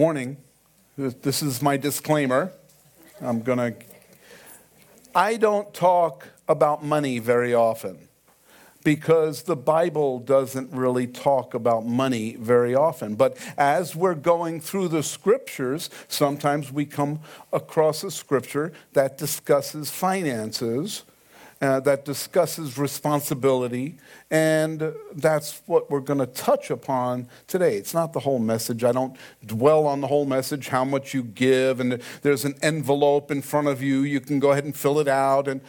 Warning, this is my disclaimer. I'm going to. I don't talk about money very often because the Bible doesn't really talk about money very often. But as we're going through the scriptures, sometimes we come across a scripture that discusses finances uh, that discusses responsibility, and that's what we're going to touch upon today. It's not the whole message. I don't dwell on the whole message, how much you give, and there's an envelope in front of you. You can go ahead and fill it out, and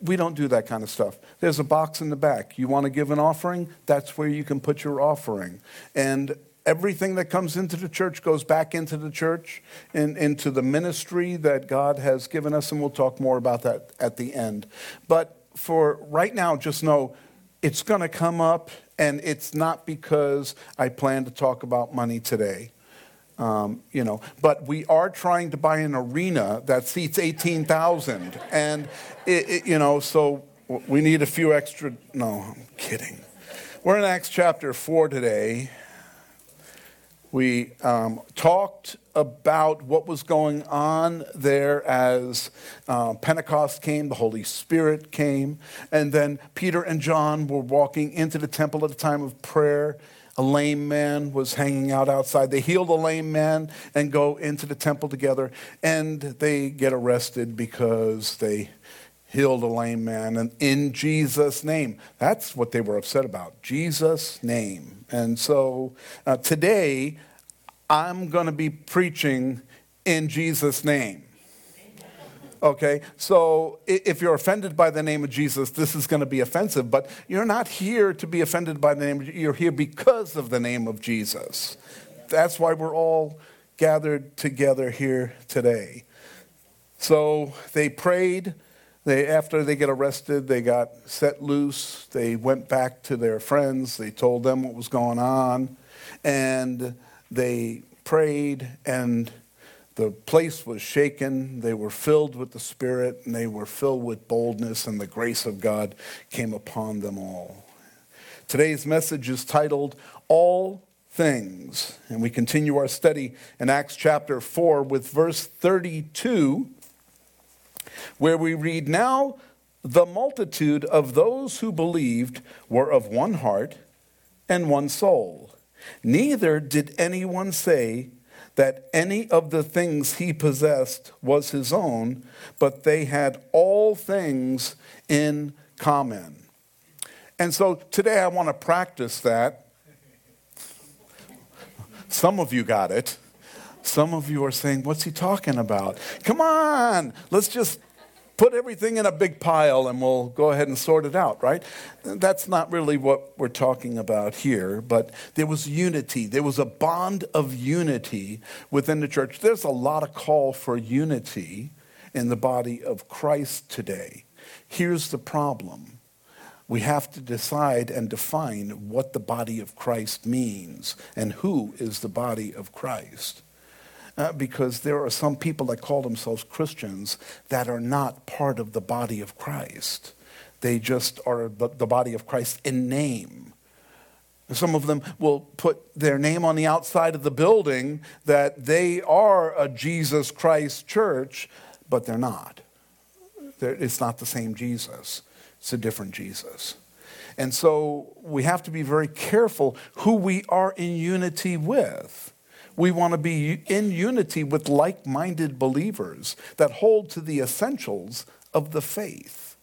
we don't do that kind of stuff. There's a box in the back. You want to give an offering? That's where you can put your offering. And everything that comes into the church goes back into the church and into the ministry that God has given us, and we'll talk more about that at the end. But for right now, just know it's going to come up, and it's not because I plan to talk about money today. Um, you know, but we are trying to buy an arena that seats 18,000. And, it, it, you know, so we need a few extra. No, I'm kidding. We're in Acts chapter 4 today, we um, talked about what was going on there as uh, Pentecost came, the Holy Spirit came, and then Peter and John were walking into the temple at a time of prayer. A lame man was hanging out outside. They heal the lame man and go into the temple together, and they get arrested because they healed a lame man and in Jesus' name. That's what they were upset about. Jesus' name. And so uh, today, I'm going to be preaching in Jesus' name. Okay, so if you're offended by the name of Jesus, this is going to be offensive, but you're not here to be offended by the name, you're here because of the name of Jesus. That's why we're all gathered together here today. So they prayed. They, after they get arrested, they got set loose. They went back to their friends. They told them what was going on. And they prayed, and the place was shaken. They were filled with the Spirit, and they were filled with boldness, and the grace of God came upon them all. Today's message is titled All Things. And we continue our study in Acts chapter 4 with verse 32 where we read, Now the multitude of those who believed were of one heart and one soul. Neither did anyone say that any of the things he possessed was his own, but they had all things in common. And so today I want to practice that. Some of you got it. Some of you are saying, What's he talking about? Come on, let's just put everything in a big pile and we'll go ahead and sort it out, right? That's not really what we're talking about here, but there was unity. There was a bond of unity within the church. There's a lot of call for unity in the body of Christ today. Here's the problem. We have to decide and define what the body of Christ means and who is the body of Christ uh, because there are some people that call themselves Christians that are not part of the body of Christ. They just are the body of Christ in name. Some of them will put their name on the outside of the building that they are a Jesus Christ church, but they're not. They're, it's not the same Jesus, it's a different Jesus. And so we have to be very careful who we are in unity with. We want to be in unity with like minded believers that hold to the essentials of the faith.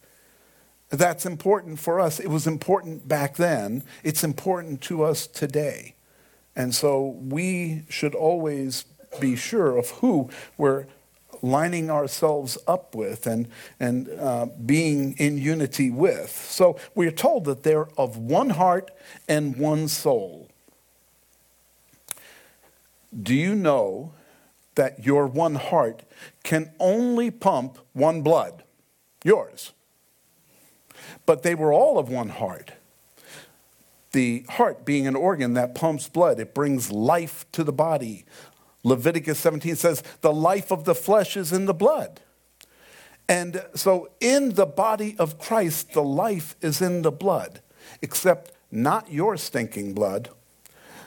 That's important for us. It was important back then, it's important to us today. And so we should always be sure of who we're lining ourselves up with and, and uh, being in unity with. So we're told that they're of one heart and one soul. Do you know that your one heart can only pump one blood? Yours. But they were all of one heart. The heart being an organ that pumps blood, it brings life to the body. Leviticus 17 says, the life of the flesh is in the blood. And so in the body of Christ, the life is in the blood, except not your stinking blood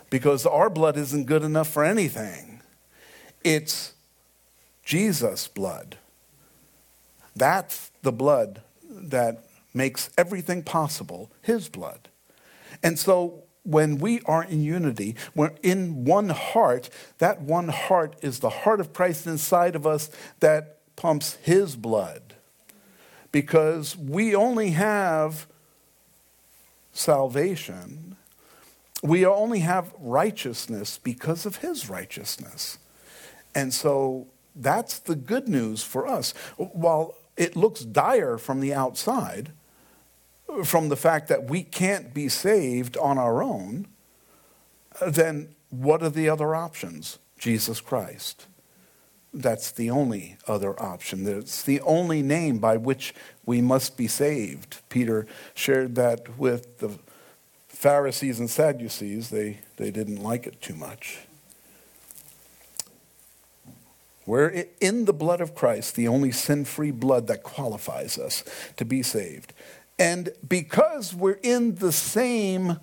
because our blood isn't good enough for anything. It's Jesus' blood. That's the blood that makes everything possible, his blood. And so when we are in unity, we're in one heart, that one heart is the heart of Christ inside of us that pumps his blood. Because we only have salvation, we only have righteousness because of his righteousness. And so that's the good news for us. While it looks dire from the outside, from the fact that we can't be saved on our own, then what are the other options? Jesus Christ. That's the only other option. It's the only name by which we must be saved. Peter shared that with the Pharisees and Sadducees. They, they didn't like it too much. We're in the blood of Christ, the only sin free blood that qualifies us to be saved. And because we're in the same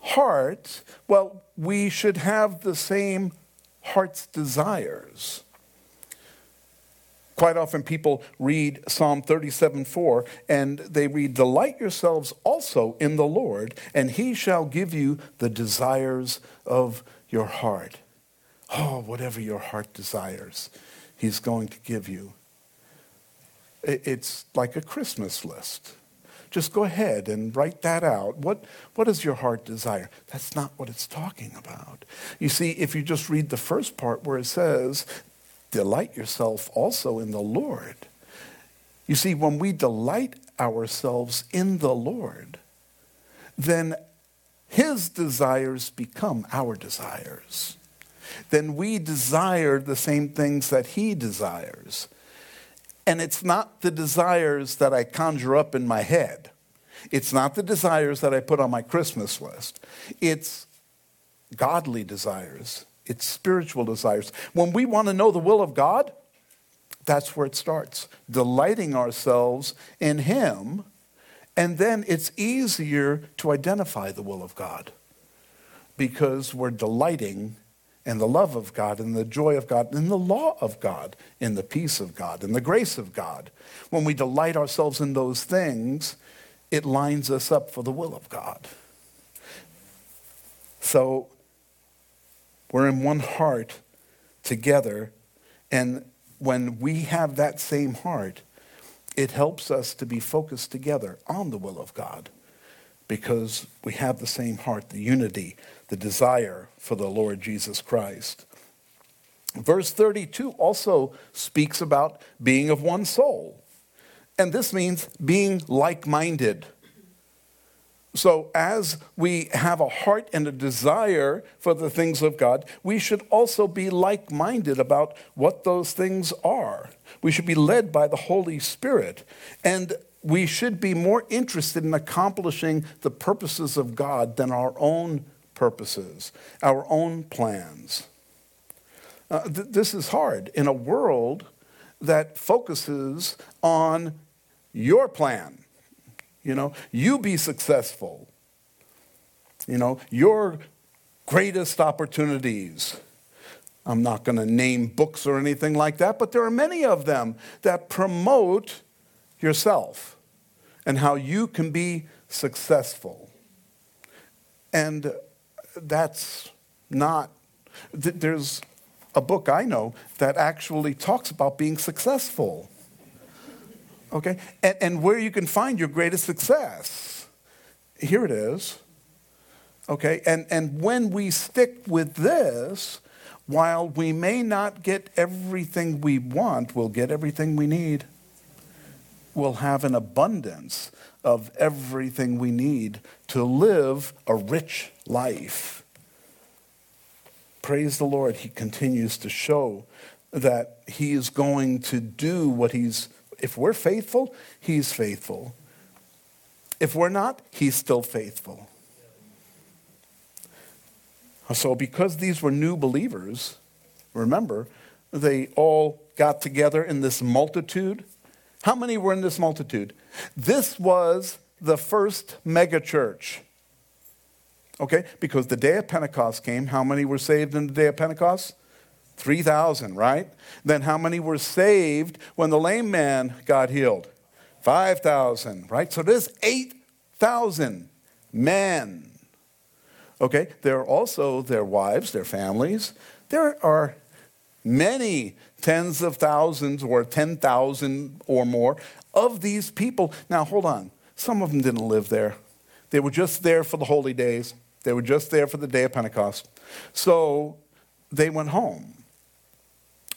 heart, well, we should have the same heart's desires. Quite often people read Psalm 37 4 and they read, Delight yourselves also in the Lord, and he shall give you the desires of your heart. Oh, whatever your heart desires, he's going to give you. It's like a Christmas list. Just go ahead and write that out. What, what does your heart desire? That's not what it's talking about. You see, if you just read the first part where it says, Delight yourself also in the Lord. You see, when we delight ourselves in the Lord, then his desires become our desires then we desire the same things that he desires. And it's not the desires that I conjure up in my head. It's not the desires that I put on my Christmas list. It's godly desires. It's spiritual desires. When we want to know the will of God, that's where it starts. Delighting ourselves in Him, and then it's easier to identify the will of God because we're delighting in the love of God and the joy of God and the law of God and the peace of God and the grace of God. When we delight ourselves in those things, it lines us up for the will of God. So we're in one heart together, and when we have that same heart, it helps us to be focused together on the will of God because we have the same heart, the unity, the desire for the Lord Jesus Christ. Verse 32 also speaks about being of one soul. And this means being like minded. So, as we have a heart and a desire for the things of God, we should also be like minded about what those things are. We should be led by the Holy Spirit. And we should be more interested in accomplishing the purposes of God than our own purposes, our own plans. Uh, th- this is hard in a world that focuses on your plan. You know, you be successful. You know, your greatest opportunities. I'm not going to name books or anything like that, but there are many of them that promote yourself and how you can be successful. And that's not, there's a book I know that actually talks about being successful. Okay? And, and where you can find your greatest success. Here it is. Okay? And, and when we stick with this, while we may not get everything we want, we'll get everything we need We'll have an abundance of everything we need to live a rich life. Praise the Lord, He continues to show that He is going to do what He's, if we're faithful, He's faithful. If we're not, He's still faithful. So, because these were new believers, remember, they all got together in this multitude how many were in this multitude? This was the first megachurch. Okay? Because the day of Pentecost came. How many were saved in the day of Pentecost? 3,000, right? Then how many were saved when the lame man got healed? 5,000, right? So there's 8,000 men. Okay, there are also their wives, their families. There are many tens of thousands or 10,000 or more of these people. Now, hold on. Some of them didn't live there. They were just there for the holy days. They were just there for the day of Pentecost. So they went home.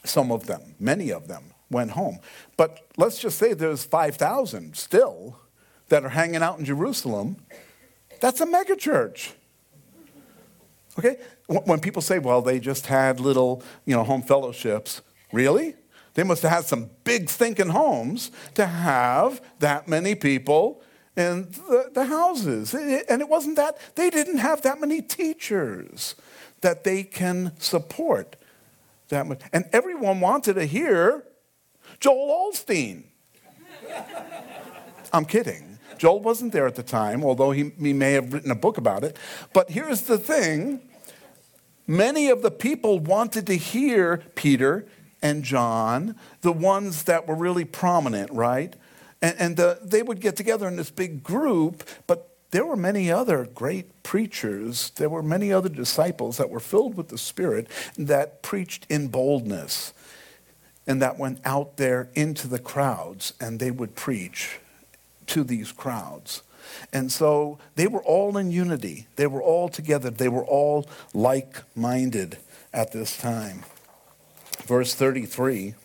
Some of them, many of them, went home. But let's just say there's 5,000 still that are hanging out in Jerusalem. That's a megachurch. Okay? When people say, well, they just had little, you know, home fellowships, really? They must have had some big thinking homes to have that many people in the, the houses. And it wasn't that, they didn't have that many teachers that they can support that much. And everyone wanted to hear Joel Osteen. I'm kidding. Joel wasn't there at the time, although he, he may have written a book about it. But here's the thing many of the people wanted to hear Peter and John, the ones that were really prominent, right? And, and uh, they would get together in this big group, but there were many other great preachers. There were many other disciples that were filled with the Spirit that preached in boldness and that went out there into the crowds and they would preach to these crowds. And so they were all in unity. They were all together. They were all like minded at this time. Verse 33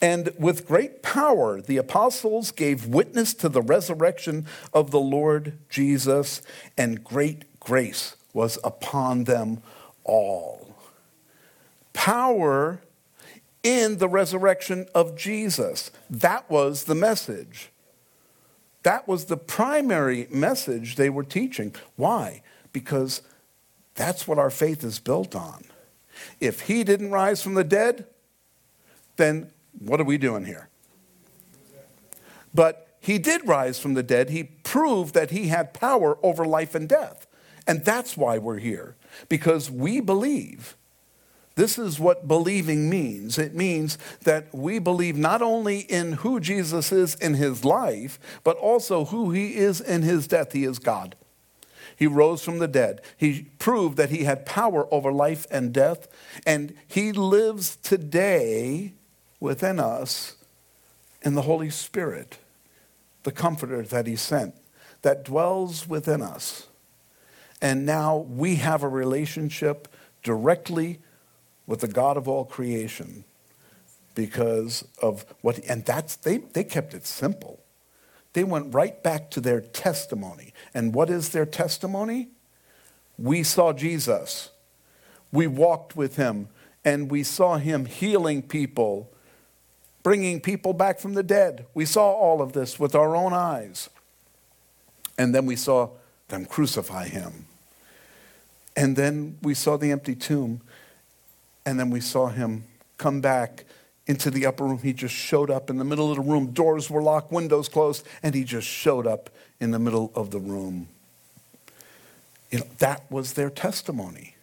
And with great power, the apostles gave witness to the resurrection of the Lord Jesus, and great grace was upon them all. Power in the resurrection of Jesus. That was the message. That was the primary message they were teaching. Why? Because that's what our faith is built on. If he didn't rise from the dead, then what are we doing here? But he did rise from the dead. He proved that he had power over life and death. And that's why we're here, because we believe this is what believing means. It means that we believe not only in who Jesus is in his life, but also who he is in his death. He is God. He rose from the dead. He proved that he had power over life and death, and he lives today within us in the Holy Spirit, the comforter that he sent, that dwells within us. And now we have a relationship directly with the God of all creation because of what, and that's, they, they kept it simple. They went right back to their testimony. And what is their testimony? We saw Jesus. We walked with him and we saw him healing people, bringing people back from the dead. We saw all of this with our own eyes. And then we saw them crucify him. And then we saw the empty tomb. And then we saw him come back into the upper room. He just showed up in the middle of the room. Doors were locked, windows closed, and he just showed up in the middle of the room. You know, that was their testimony.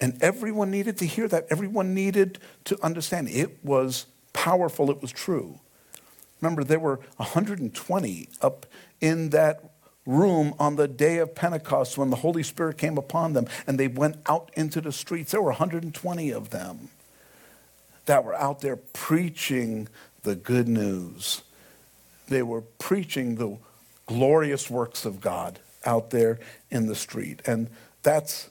And everyone needed to hear that. Everyone needed to understand it was powerful, it was true. Remember, there were 120 up in that room on the day of Pentecost when the Holy Spirit came upon them and they went out into the streets. There were 120 of them that were out there preaching the good news. They were preaching the glorious works of God out there in the street. And that's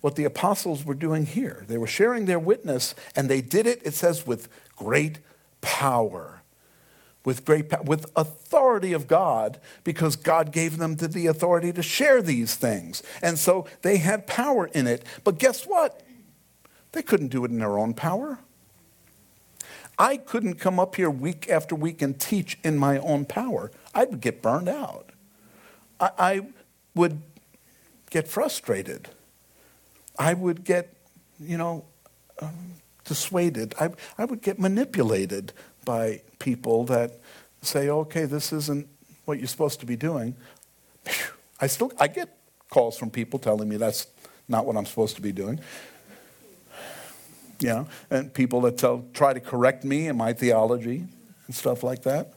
what the apostles were doing here. They were sharing their witness, and they did it, it says, with great power with great with authority of God because God gave them the authority to share these things. And so they had power in it. But guess what? They couldn't do it in their own power. I couldn't come up here week after week and teach in my own power. I would get burned out. I, I would get frustrated. I would get, you know, um, dissuaded. I, I would get manipulated by people that say, okay, this isn't what you're supposed to be doing. I still I get calls from people telling me that's not what I'm supposed to be doing. you know, and people that tell, try to correct me and my theology and stuff like that.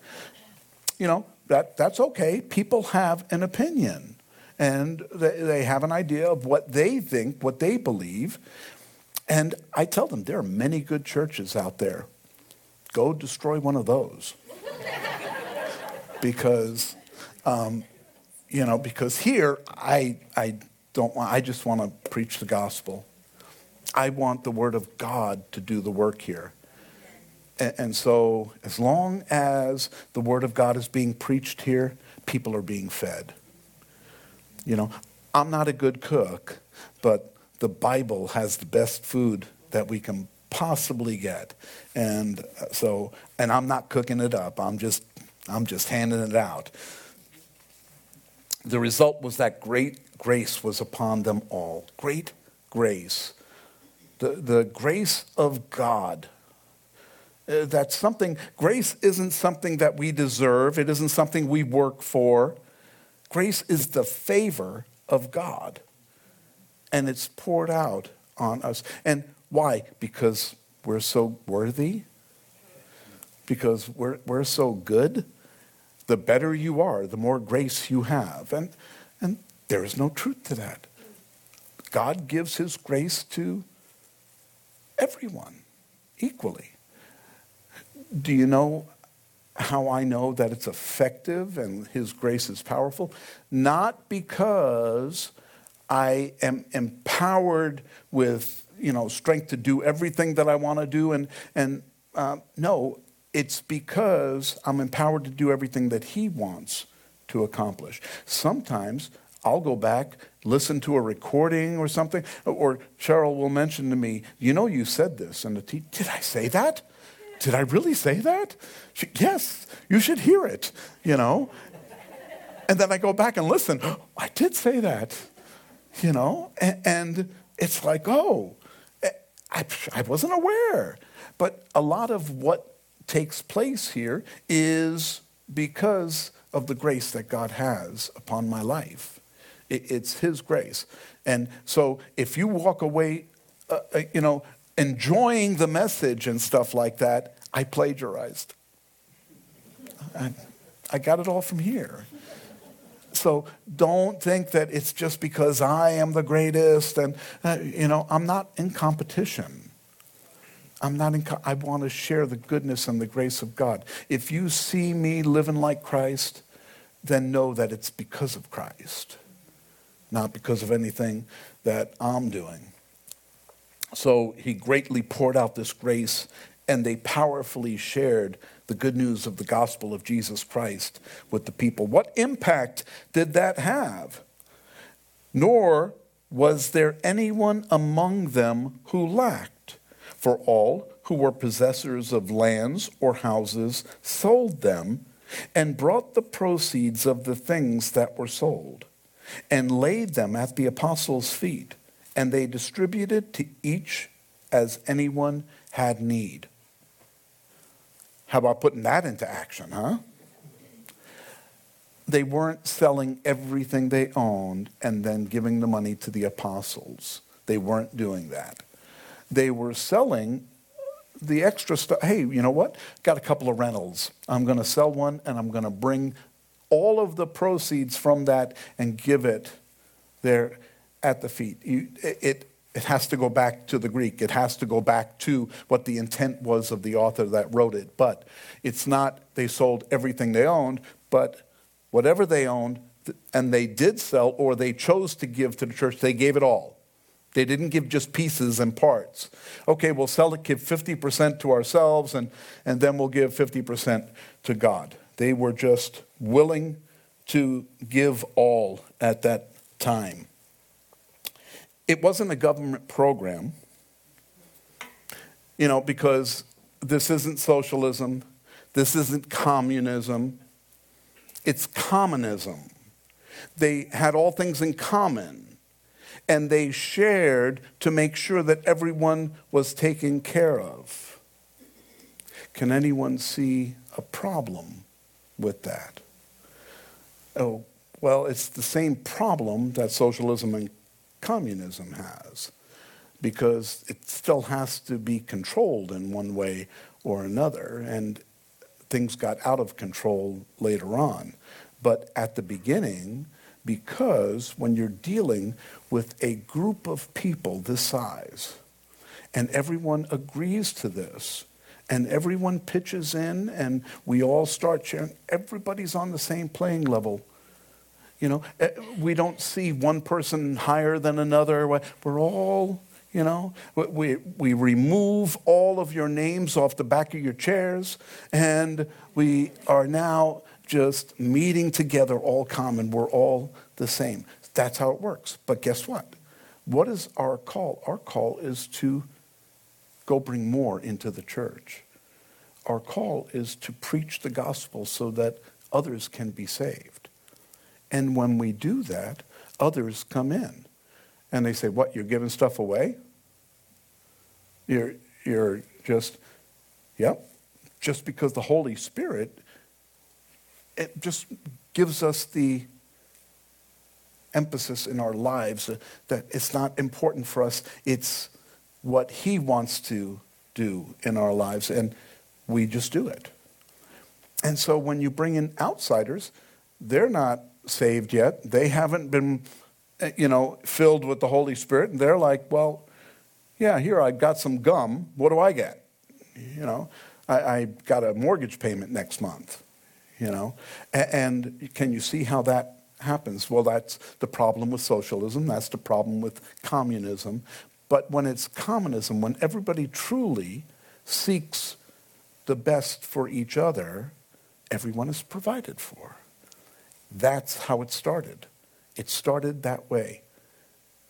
You know, that, that's okay. People have an opinion and they have an idea of what they think, what they believe. And I tell them there are many good churches out there. Go destroy one of those. because, um, you know, because here I, I don't want, I just want to preach the gospel. I want the word of God to do the work here. And, and so, as long as the word of God is being preached here, people are being fed. You know, I'm not a good cook, but the Bible has the best food that we can possibly get. And uh, so, and I'm not cooking it up. I'm just, I'm just handing it out. The result was that great grace was upon them all. Great grace. The, the grace of God. Uh, that's something, grace isn't something that we deserve, it isn't something we work for. Grace is the favor of God, and it's poured out on us. And why? Because we're so worthy? Because we're, we're so good? The better you are, the more grace you have. And, and there is no truth to that. God gives his grace to everyone equally. Do you know how I know that it's effective and his grace is powerful? Not because I am empowered with you know strength to do everything that I want to do, and and uh, no, it's because I'm empowered to do everything that he wants to accomplish. Sometimes I'll go back, listen to a recording or something, or Cheryl will mention to me, "You know, you said this," and the te- did I say that? Did I really say that? She, yes, you should hear it, you know. And then I go back and listen. Oh, I did say that, you know. And, it's like, oh, eh, I, wasn't aware. But a lot of what takes place here is because of the grace that God has upon my life. It, it's His grace. And so if you walk away, uh, uh you know, enjoying the message and stuff like that, I plagiarized. I, I got it all from here. So don't think that it's just because I am the greatest and, uh, you know, I'm not in competition. I'm not in, I want to share the goodness and the grace of God. If you see me living like Christ, then know that it's because of Christ, not because of anything that I'm doing. So he greatly poured out this grace, and they powerfully shared the good news of the gospel of Jesus Christ with the people. What impact did that have? Nor was there anyone among them who lacked, for all who were possessors of lands or houses sold them and brought the proceeds of the things that were sold and laid them at the apostles' feet and they distributed to each as anyone had need. How about putting that into action, huh? They weren't selling everything they owned and then giving the money to the apostles. They weren't doing that. They were selling the extra stuff. Hey, you know what? Got a couple of rentals. I'm going to sell one and I'm going to bring all of the proceeds from that and give it there at the feet. You, it, it has to go back to the Greek. It has to go back to what the intent was of the author that wrote it. But it's not they sold everything they owned, but whatever they owned and they did sell or they chose to give to the church, they gave it all. They didn't give just pieces and parts. Okay, we'll sell it, give 50% to ourselves, and, and then we'll give 50% to God. They were just willing to give all at that time. It wasn't a government program, you know, because this isn't socialism, this isn't communism, it's communism. They had all things in common, and they shared to make sure that everyone was taken care of. Can anyone see a problem with that? Oh, well, it's the same problem that socialism and communism has. because it still has to be controlled in one way or another. And things got out of control later on. But at the beginning, because when you're dealing with a group of people this size, and everyone agrees to this, and everyone pitches in, and we all start sharing, everybody's on the same playing level. You know, eh, we don't see one person higher than another. We're all you know, we, we remove all of your names off the back of your chairs, and we are now just meeting together, all common. We're all the same. That's how it works. But guess what? What is our call? Our call is to go bring more into the church. Our call is to preach the gospel so that others can be saved. And when we do that, others come in. And they say, What, you're giving stuff away? You're, you're just, yep, just because the Holy Spirit, it just gives us the emphasis in our lives that it's not important for us, it's what He wants to do in our lives, and we just do it. And so when you bring in outsiders, they're not saved yet. They haven't been, eh, you know, filled with the Holy Spirit, and they're like, well, yeah, here I got some gum. What do I get? You know, I, I got a mortgage payment next month. You know, and can you see how that happens? Well, that's the problem with socialism. That's the problem with communism. But when it's communism, when everybody truly seeks the best for each other, everyone is provided for. That's how it started. It started that way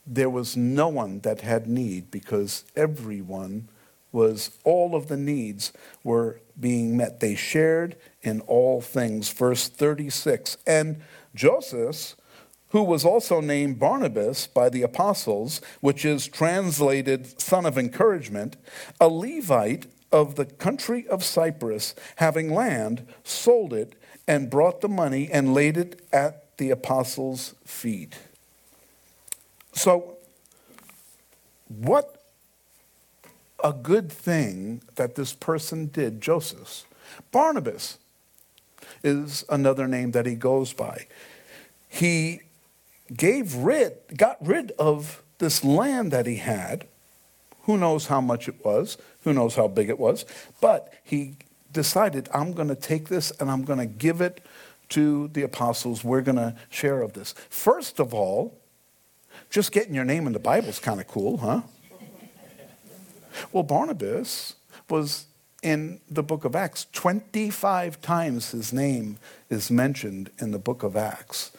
there was no one that had need because everyone was, all of the needs were being met. They shared in all things. Verse 36 And Joseph, who was also named Barnabas by the apostles, which is translated son of encouragement, a Levite of the country of Cyprus, having land, sold it and brought the money and laid it at the apostles' feet. So, what a good thing that this person did, Joseph. Barnabas is another name that he goes by. He gave rid, got rid of this land that he had. Who knows how much it was? Who knows how big it was? But he decided, I'm going to take this and I'm going to give it to the apostles. We're going to share of this. First of all, just getting your name in the Bible is kind of cool, huh? Well, Barnabas was in the book of Acts. 25 times his name is mentioned in the book of Acts.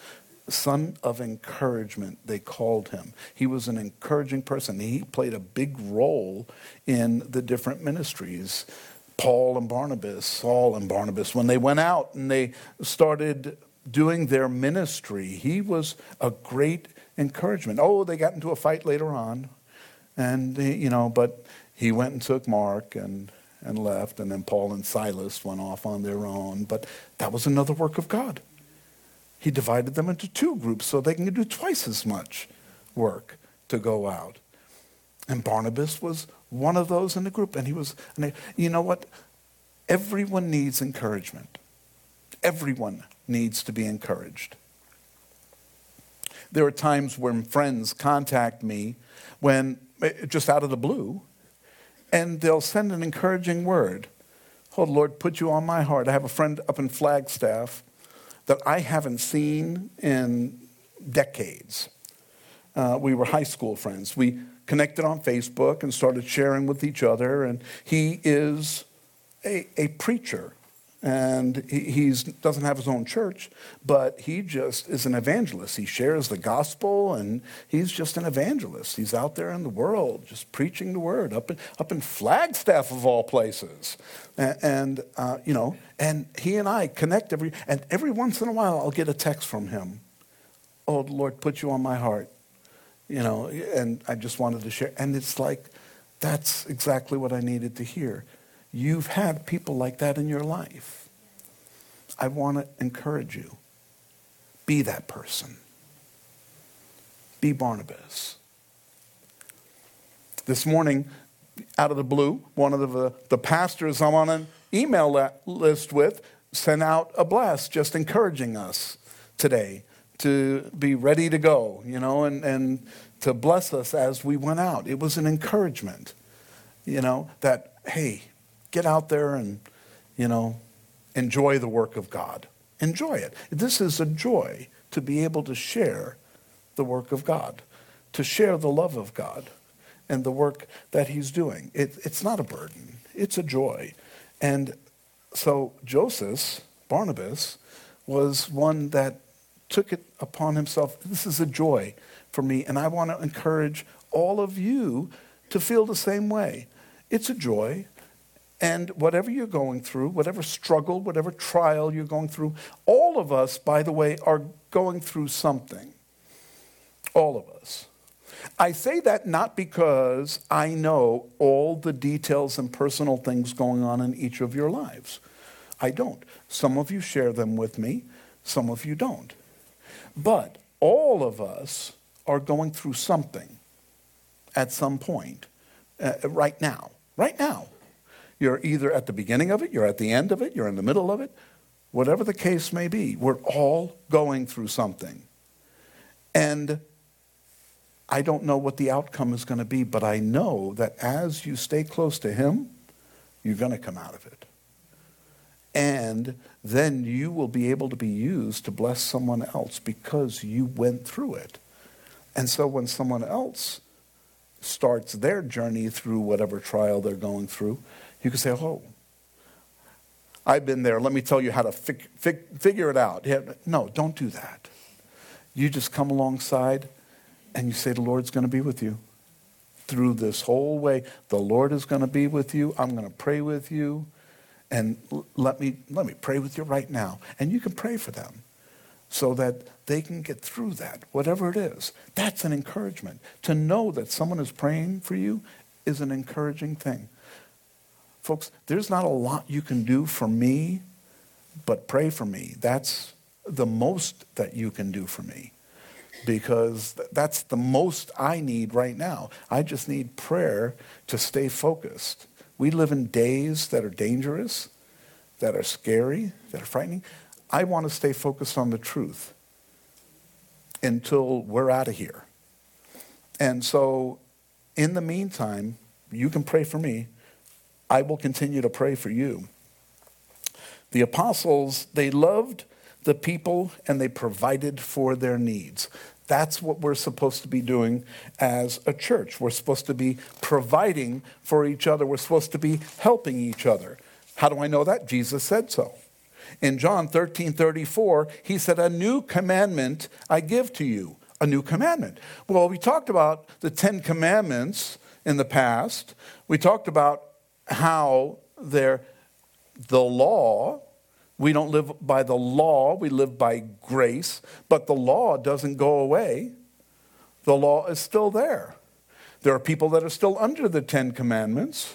Son of encouragement, they called him. He was an encouraging person. He played a big role in the different ministries. Paul and Barnabas, Saul and Barnabas, when they went out and they started doing their ministry, he was a great encouragement. Oh, they got into a fight later on, and you know, but he went and took Mark and and left, and then Paul and Silas went off on their own. But that was another work of God. He divided them into two groups so they can do twice as much work to go out. And Barnabas was one of those in the group, and he was. And you know what? Everyone needs encouragement. Everyone needs to be encouraged. There are times when friends contact me when eh, just out of the blue, and they'll send an encouraging word. Oh, Lord, put you on my heart. I have a friend up in Flagstaff that I haven't seen in decades. Uh, we were high school friends. We connected on Facebook and started sharing with each other, and he is a, a preacher and he doesn't have his own church, but he just is an evangelist. He shares the gospel, and he's just an evangelist. He's out there in the world just preaching the word up in, up in Flagstaff of all places, and, and uh, you know, and he and I connect every and every once in a while I'll get a text from him. Oh, Lord, put you on my heart, you know, and I just wanted to share, and it's like that's exactly what I needed to hear you've had people like that in your life. I want to encourage you. Be that person. Be Barnabas. This morning, out of the blue, one of the, the pastors I'm on an email list with sent out a blast just encouraging us today to be ready to go, you know, and, and to bless us as we went out. It was an encouragement, you know, that, hey, get out there and, you know, enjoy the work of God. Enjoy it. This is a joy to be able to share the work of God, to share the love of God and the work that He's doing. It, it's not a burden, it's a joy. And so Joseph, Barnabas, was one that took it upon himself. This is a joy for me, and I want to encourage all of you to feel the same way. It's a joy. And whatever you're going through, whatever struggle, whatever trial you're going through, all of us, by the way, are going through something. All of us. I say that not because I know all the details and personal things going on in each of your lives. I don't. Some of you share them with me, some of you don't. But all of us are going through something at some point uh, right now. Right now. You're either at the beginning of it, you're at the end of it, you're in the middle of it, whatever the case may be. We're all going through something. And I don't know what the outcome is going to be, but I know that as you stay close to Him, you're going to come out of it. And then you will be able to be used to bless someone else because you went through it. And so when someone else starts their journey through whatever trial they're going through, you can say, Oh, I've been there. Let me tell you how to fig- fig- figure it out. No, don't do that. You just come alongside and you say, The Lord's going to be with you through this whole way. The Lord is going to be with you. I'm going to pray with you. And let me, let me pray with you right now. And you can pray for them so that they can get through that, whatever it is. That's an encouragement. To know that someone is praying for you is an encouraging thing. Folks, there's not a lot you can do for me, but pray for me. That's the most that you can do for me because that's the most I need right now. I just need prayer to stay focused. We live in days that are dangerous, that are scary, that are frightening. I want to stay focused on the truth until we're out of here. And so, in the meantime, you can pray for me. I will continue to pray for you. The apostles, they loved the people and they provided for their needs. That's what we're supposed to be doing as a church. We're supposed to be providing for each other. We're supposed to be helping each other. How do I know that? Jesus said so. In John 13 34, he said, A new commandment I give to you. A new commandment. Well, we talked about the Ten Commandments in the past. We talked about how they're the law we don't live by the law, we live by grace, but the law doesn't go away. The law is still there. There are people that are still under the Ten Commandments,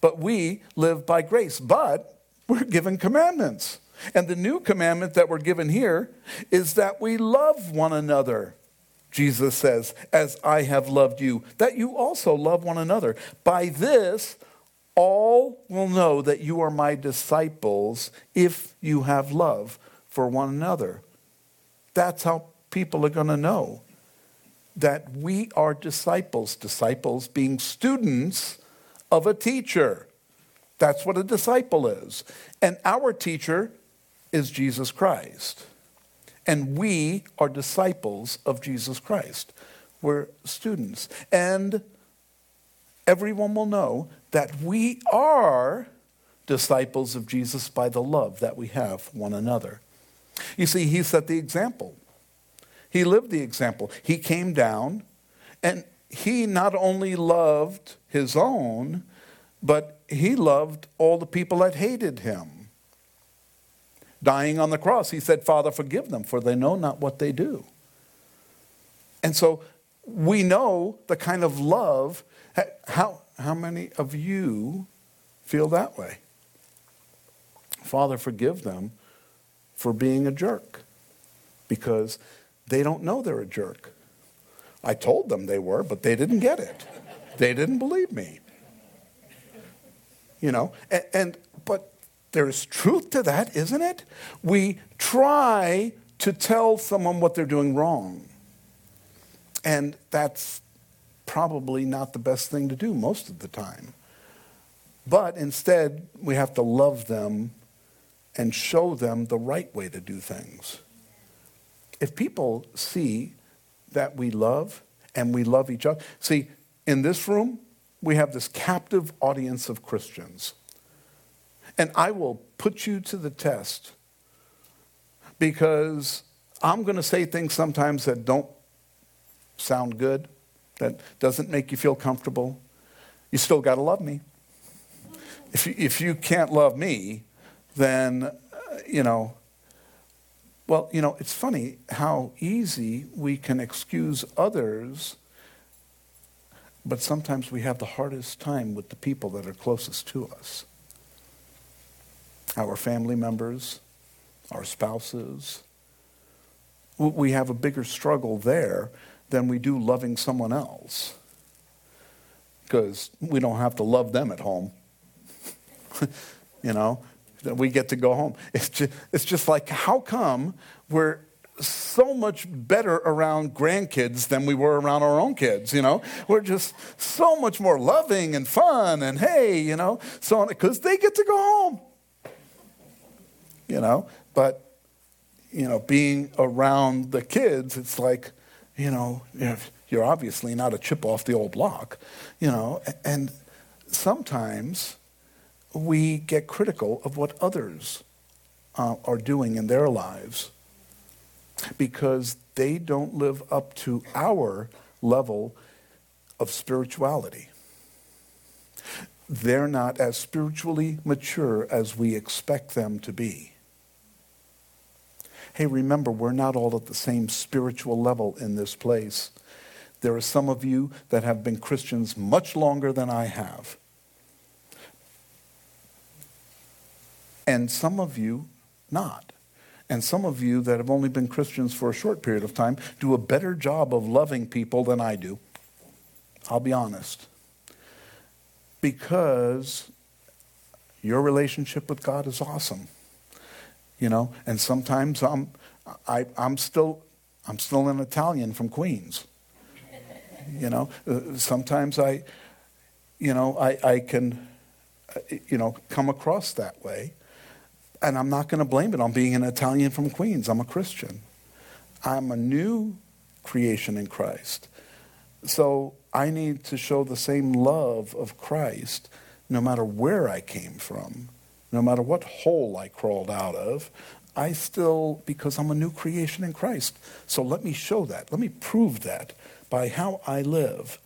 but we live by grace. But we're given commandments. And the new commandment that we're given here is that we love one another. Jesus says, As I have loved you, that you also love one another. By this, all will know that you are my disciples if you have love for one another. That's how people are going to know that we are disciples, disciples being students of a teacher. That's what a disciple is. And our teacher is Jesus Christ. And we are disciples of Jesus Christ. We're students. And everyone will know that we are disciples of Jesus by the love that we have one another. You see, he set the example. He lived the example. He came down and he not only loved his own, but he loved all the people that hated him. Dying on the cross, he said, Father, forgive them, for they know not what they do. And so we know the kind of love. How, how many of you feel that way? Father, forgive them for being a jerk because they don't know they're a jerk. I told them they were, but they didn't get it. They didn't believe me. You know, and, and but there's truth to that, isn't it? We try to tell someone what they're doing wrong. And that's probably not the best thing to do most of the time. But instead, we have to love them and show them the right way to do things. If people see that we love and we love each other, see, in this room, we have this captive audience of Christians. And I will put you to the test because I'm going to say things sometimes that don't sound good, that doesn't make you feel comfortable. You still got to love me. If you, if you can't love me, then, uh, you know, well, you know, it's funny how easy we can excuse others, but sometimes we have the hardest time with the people that are closest to us our family members, our spouses. We have a bigger struggle there than we do loving someone else because we don't have to love them at home. you know, we get to go home. It's just, it's just like, how come we're so much better around grandkids than we were around our own kids, you know? We're just so much more loving and fun and hey, you know, so because they get to go home. You know, but you know, being around the kids, it's like, you know, you're obviously not a chip off the old block, you know, and sometimes we get critical of what others uh, are doing in their lives because they don't live up to our level of spirituality. They're not as spiritually mature as we expect them to be. Hey, remember, we're not all at the same spiritual level in this place. There are some of you that have been Christians much longer than I have. and some of you not. And some of you that have only been Christians for a short period of time do a better job of loving people than I do. I'll be honest. Because your relationship with God is awesome. You know, and sometimes I'm, I, I'm, still, I'm still an Italian from Queens. You know, uh, sometimes I, you know, I, I can, uh, you know, come across that way and I'm not going to blame it on being an Italian from Queens. I'm a Christian. I'm a new creation in Christ. So I need to show the same love of Christ no matter where I came from, no matter what hole I crawled out of. I still, because I'm a new creation in Christ. So let me show that. Let me prove that by how I live.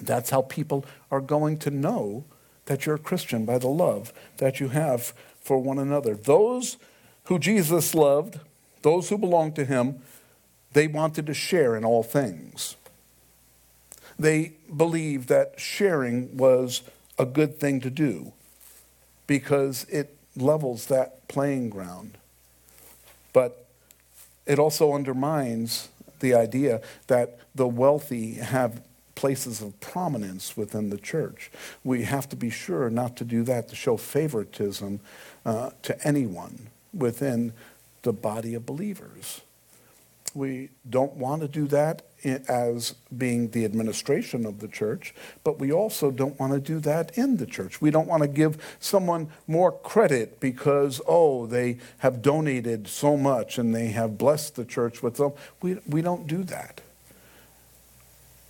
That's how people are going to know that you're a Christian by the love that you have for one another. Those who Jesus loved, those who belonged to him, they wanted to share in all things. They believed that sharing was a good thing to do because it levels that playing ground. But it also undermines the idea that the wealthy have places of prominence within the church. We have to be sure not to do that to show favoritism uh, to anyone within the body of believers. We don't want to do that as being the administration of the church, but we also don't want to do that in the church. We don't want to give someone more credit because, oh, they have donated so much and they have blessed the church with them. We, we don't do that.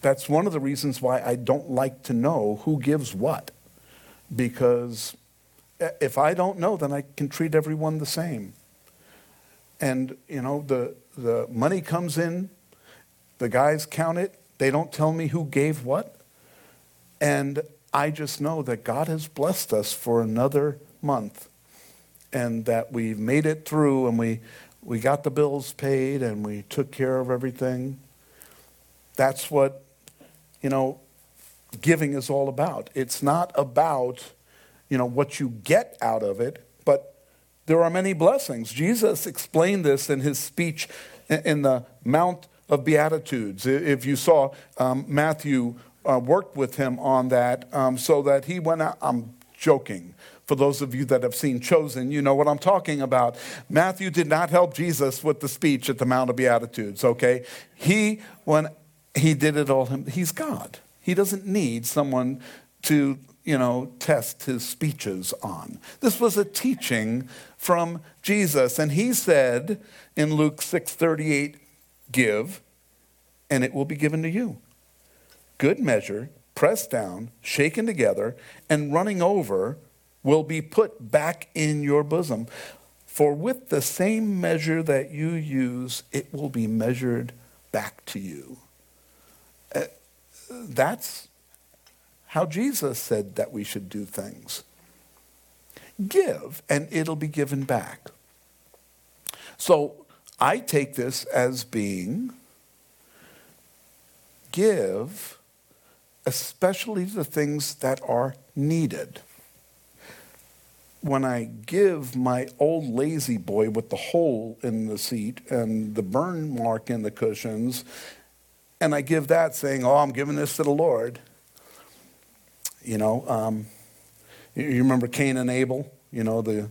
That's one of the reasons why I don't like to know who gives what, because if I don't know, then I can treat everyone the same. And, you know, the, the money comes in, the guys count it, they don't tell me who gave what. And I just know that God has blessed us for another month and that we've made it through and we, we got the bills paid and we took care of everything. That's what, you know, giving is all about. It's not about you know, what you get out of it, but there are many blessings. Jesus explained this in his speech in the Mount of Beatitudes. If you saw um, Matthew uh, worked with him on that um, so that he went out. I'm joking. For those of you that have seen Chosen, you know what I'm talking about. Matthew did not help Jesus with the speech at the Mount of Beatitudes, okay? He, when he did it all, he's God. He doesn't need someone to, you know, test his speeches on. This was a teaching from Jesus, and he said in Luke 6:38, "Give, and it will be given to you. Good measure, pressed down, shaken together, and running over will be put back in your bosom. For with the same measure that you use, it will be measured back to you. Uh, that's how Jesus said that we should do things. Give, and it'll be given back. So I take this as being give, especially the things that are needed. When I give my old La-Z-Boy with the hole in the seat and the burn mark in the cushions, and I give that saying, Oh, I'm giving this to the Lord. You know, um, you remember Cain and Abel? You know, the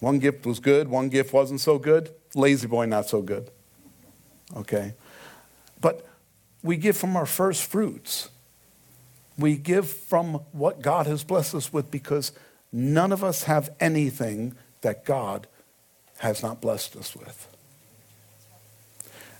one gift was good, one gift wasn't so good. La-Z-Boy, not so good. Okay? But we give from our first fruits. We give from what God has blessed us with because none of us have anything that God has not blessed us with.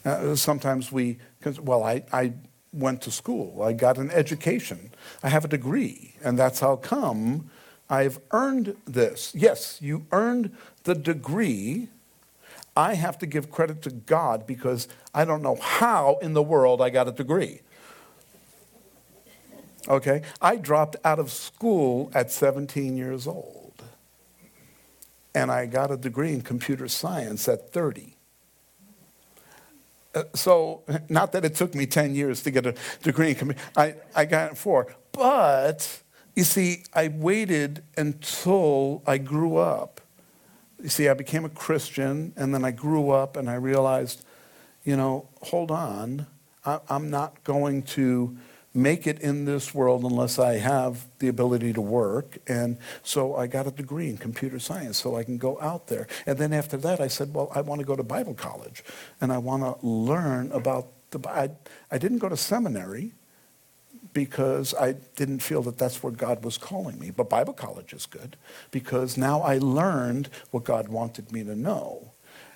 Uh, sometimes we, well, I, I went to school, I got an education, I have a degree, and that's how come I've earned this. Yes, you earned the degree I have to give credit to God because I don't know how in the world I got a degree. Okay? I dropped out of school at 17 years old. And I got a degree in computer science at 30. Uh, so, not that it took me 10 years to get a degree in computer, I, I got it four. But, you see, I waited until I grew up you see, I became a Christian and then I grew up and I realized, you know, hold on, I, am not going to make it in this world unless I have the ability to work. And so I got a degree in computer science so I can go out there. And then after that, I said, well, I want to go to Bible college and I want to learn about the. I, I didn't go to seminary because I didn't feel that that's where God was calling me. But Bible college is good because now I learned what God wanted me to know.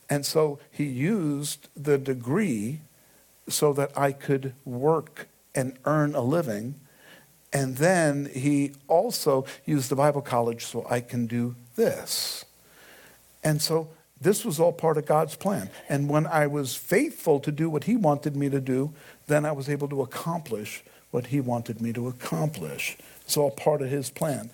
And so he used the degree so that I could work and earn a living. And then he also used the Bible college so I can do this. And so this was all part of God's plan. And when I was faithful to do what he wanted me to do, then I was able to accomplish what he wanted me to accomplish. It's all part of his plan.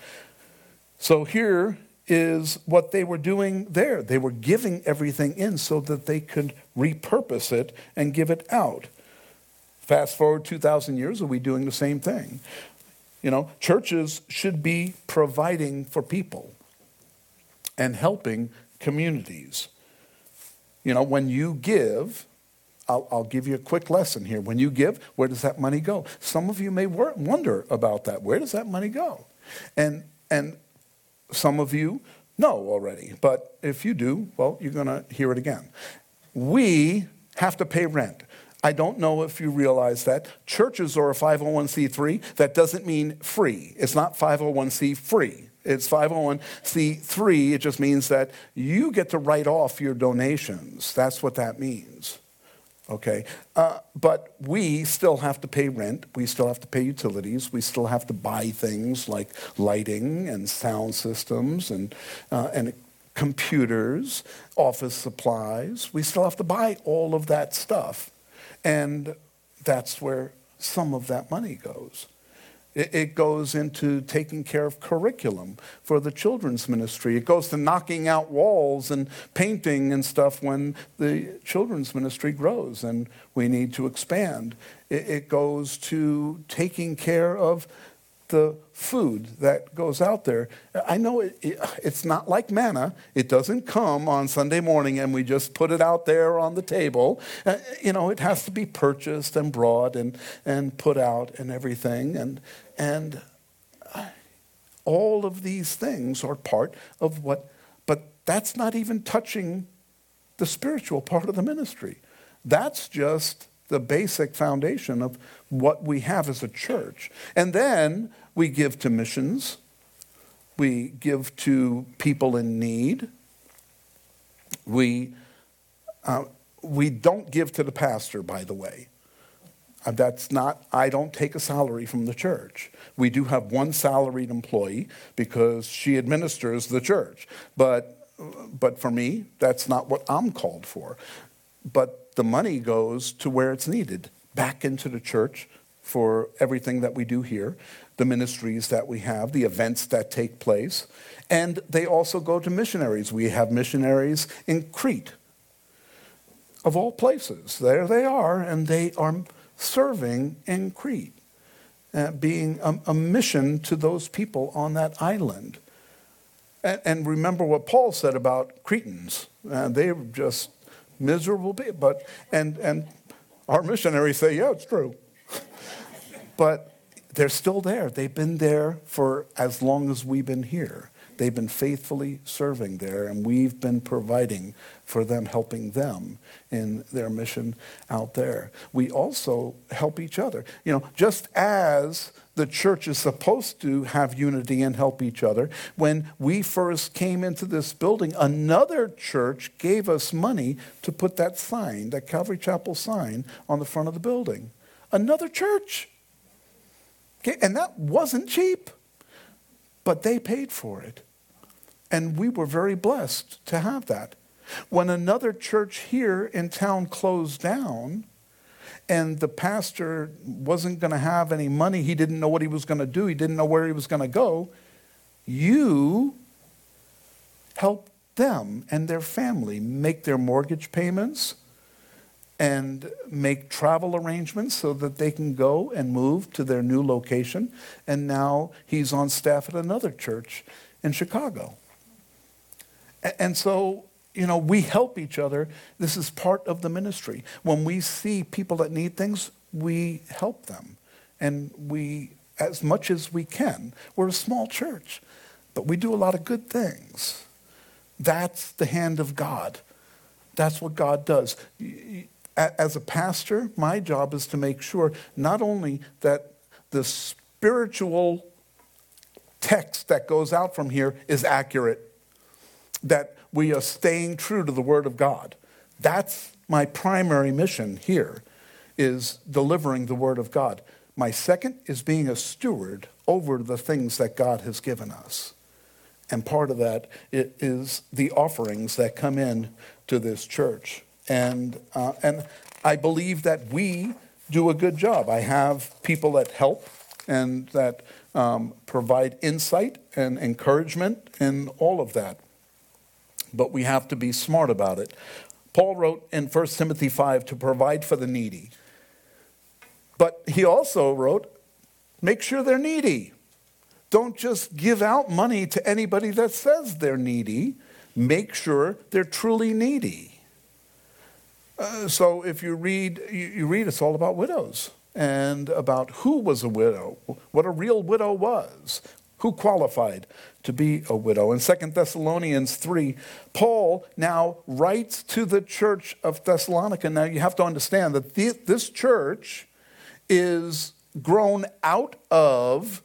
So here is what they were doing there. They were giving everything in so that they could repurpose it and give it out. Fast forward 2,000 years, are we doing the same thing? You know, churches should be providing for people and helping communities. You know, when you give, I'll, I'll, give you a quick lesson here. When you give, where does that money go? Some of you may wonder about that. Where does that money go? And, and some of you know already, but if you do, well, you're going to hear it again. We have to pay rent. I don't know if you realize that. Churches are a 501c3. That doesn't mean free. It's not 501c free. It's 501c3. It just means that you get to write off your donations. That's what that means okay? Uh, but we still have to pay rent. We still have to pay utilities. We still have to buy things like lighting and sound systems and, uh, and computers, office supplies. We still have to buy all of that stuff. And that's where some of that money goes. It goes into taking care of curriculum for the children's ministry. It goes to knocking out walls and painting and stuff when the children's ministry grows and we need to expand. It goes to taking care of the food that goes out there. I know it, it, it's not like manna. It doesn't come on Sunday morning and we just put it out there on the table. Uh, you know, it has to be purchased and brought and, and put out and everything. And, and all of these things are part of what, but that's not even touching the spiritual part of the ministry. That's just the basic foundation of what we have as a church. And then we give to missions, we give to people in need, we, uh, we don't give to the pastor, by the way. Uh, that's not, I don't take a salary from the church. We do have one salaried employee because she administers the church. But, but for me, that's not what I'm called for. But the money goes to where it's needed back into the church for everything that we do here, the ministries that we have, the events that take place. And they also go to missionaries. We have missionaries in Crete, of all places. There they are, and they are serving in Crete, uh, being a, a, mission to those people on that island. And, and remember what Paul said about Cretans. Uh, they were just miserable people. But, and, and our missionaries say, yeah, it's true. but they're still there. They've been there for as long as we've been here. They've been faithfully serving there, and we've been providing for them, helping them in their mission out there. We also help each other. You know, just as the church is supposed to have unity and help each other, when we first came into this building, another church gave us money to put that sign, that Calvary Chapel sign, on the front of the building. Another church. Okay, and that wasn't cheap, but they paid for it. And we were very blessed to have that. When another church here in town closed down, and the pastor wasn't going to have any money, he didn't know what he was going to do, he didn't know where he was going to go, you helped them and their family make their mortgage payments and make travel arrangements so that they can go and move to their new location. And now he's on staff at another church in Chicago. And so, you know, we help each other. This is part of the ministry. When we see people that need things, we help them. And we, as much as we can, we're a small church, but we do a lot of good things. That's the hand of God. That's what God does. As a pastor, my job is to make sure not only that the spiritual text that goes out from here is accurate, that we are staying true to the Word of God. That's my primary mission here, is delivering the Word of God. My second is being a steward over the things that God has given us. And part of that is the offerings that come in to this church. And, uh, and I believe that we do a good job. I have people that help and that um, provide insight and encouragement and all of that but we have to be smart about it. Paul wrote in 1 Timothy 5 to provide for the needy. But he also wrote, make sure they're needy. Don't just give out money to anybody that says they're needy. Make sure they're truly needy. Uh, so if you read, you, you read, it's all about widows and about who was a widow, what a real widow was, who qualified to be a widow. In 2 Thessalonians 3, Paul now writes to the church of Thessalonica. Now you have to understand that this church is grown out of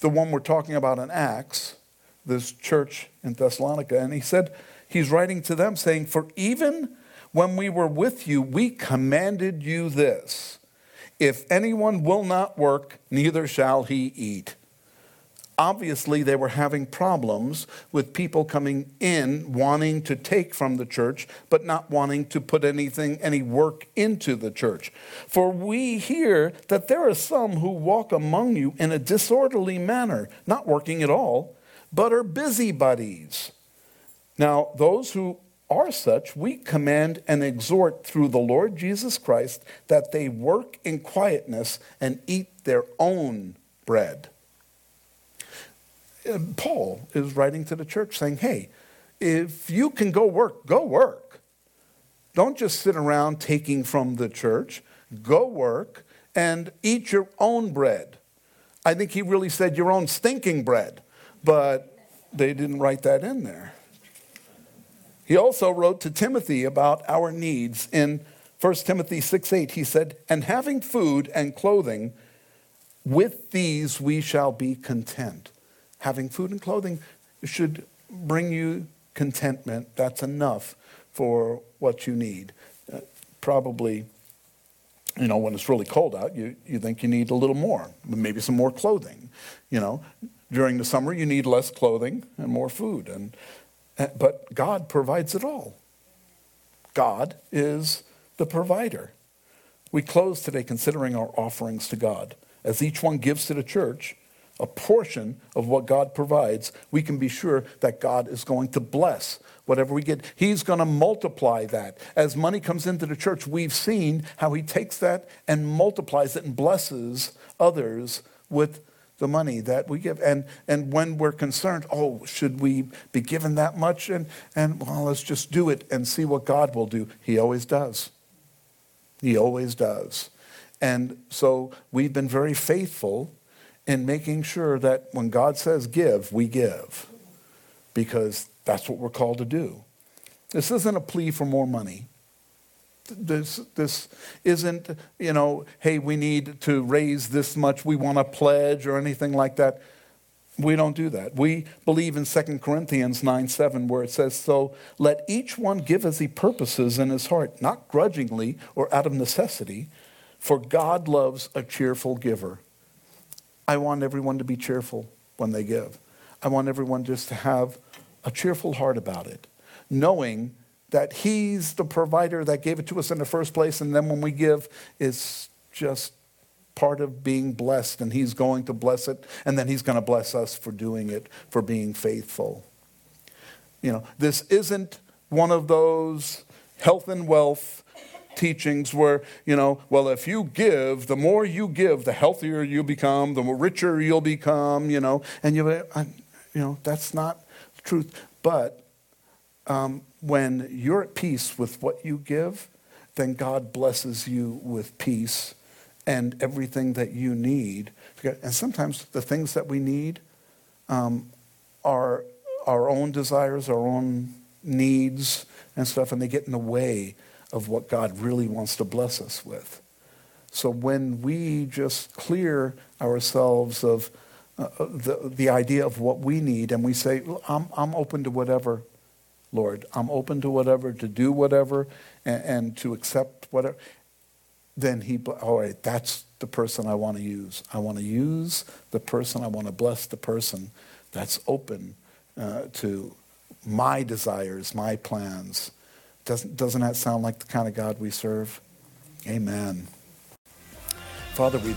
the one we're talking about in Acts, this church in Thessalonica. And he said, he's writing to them saying, For even when we were with you, we commanded you this if anyone will not work, neither shall he eat obviously they were having problems with people coming in wanting to take from the church but not wanting to put anything any work into the church. For we hear that there are some who walk among you in a disorderly manner not working at all but are busybodies. Now those who are such we command and exhort through the Lord Jesus Christ that they work in quietness and eat their own bread Paul is writing to the church saying, hey, if you can go work, go work. Don't just sit around taking from the church. Go work and eat your own bread. I think he really said your own stinking bread, but they didn't write that in there. He also wrote to Timothy about our needs in 1 Timothy 6 8. He said, And having food and clothing, with these we shall be content. Having food and clothing should bring you contentment. That's enough for what you need. Uh, probably, you know, when it's really cold out, you, you think you need a little more, maybe some more clothing. You know, during the summer, you need less clothing and more food. And, uh, but God provides it all. God is the provider. We close today considering our offerings to God. As each one gives to the church a portion of what God provides, we can be sure that God is going to bless whatever we get. He's going to multiply that. As money comes into the church, we've seen how He takes that and multiplies it and blesses others with the money that we give. And, and when we're concerned, oh, should we be given that much? And, and well, let's just do it and see what God will do. He always does. He always does. And so we've been very faithful in making sure that when God says give, we give. Because that's what we're called to do. This isn't a plea for more money. This, this isn't, you know, hey, we need to raise this much, we want to pledge or anything like that. We don't do that. We believe in 2 Corinthians 9 7, where it says, So let each one give as he purposes in his heart, not grudgingly or out of necessity, for God loves a cheerful giver. I want everyone to be cheerful when they give. I want everyone just to have a cheerful heart about it, knowing that He's the provider that gave it to us in the first place, and then when we give, it's just part of being blessed, and He's going to bless it, and then He's going to bless us for doing it, for being faithful. You know, this isn't one of those health and wealth teachings where, you know, well, if you give, the more you give, the healthier you become, the richer you'll become, you know, and you, you know, that's not truth. But um, when you're at peace with what you give, then God blesses you with peace and everything that you need. And sometimes the things that we need um, are our own desires, our own needs and stuff, and they get in the way of what God really wants to bless us with. So when we just clear ourselves of uh, uh the, the idea of what we need and we say, I'm, I'm open to whatever Lord. I'm open to whatever, to do whatever, and, and to accept whatever. Then he, all right, that's the person I want to use. I want to use the person, I want to bless the person that's open uh, to my desires, my plans. Doesn't, doesn't that sound like the kind of God we serve? Amen. Father, we.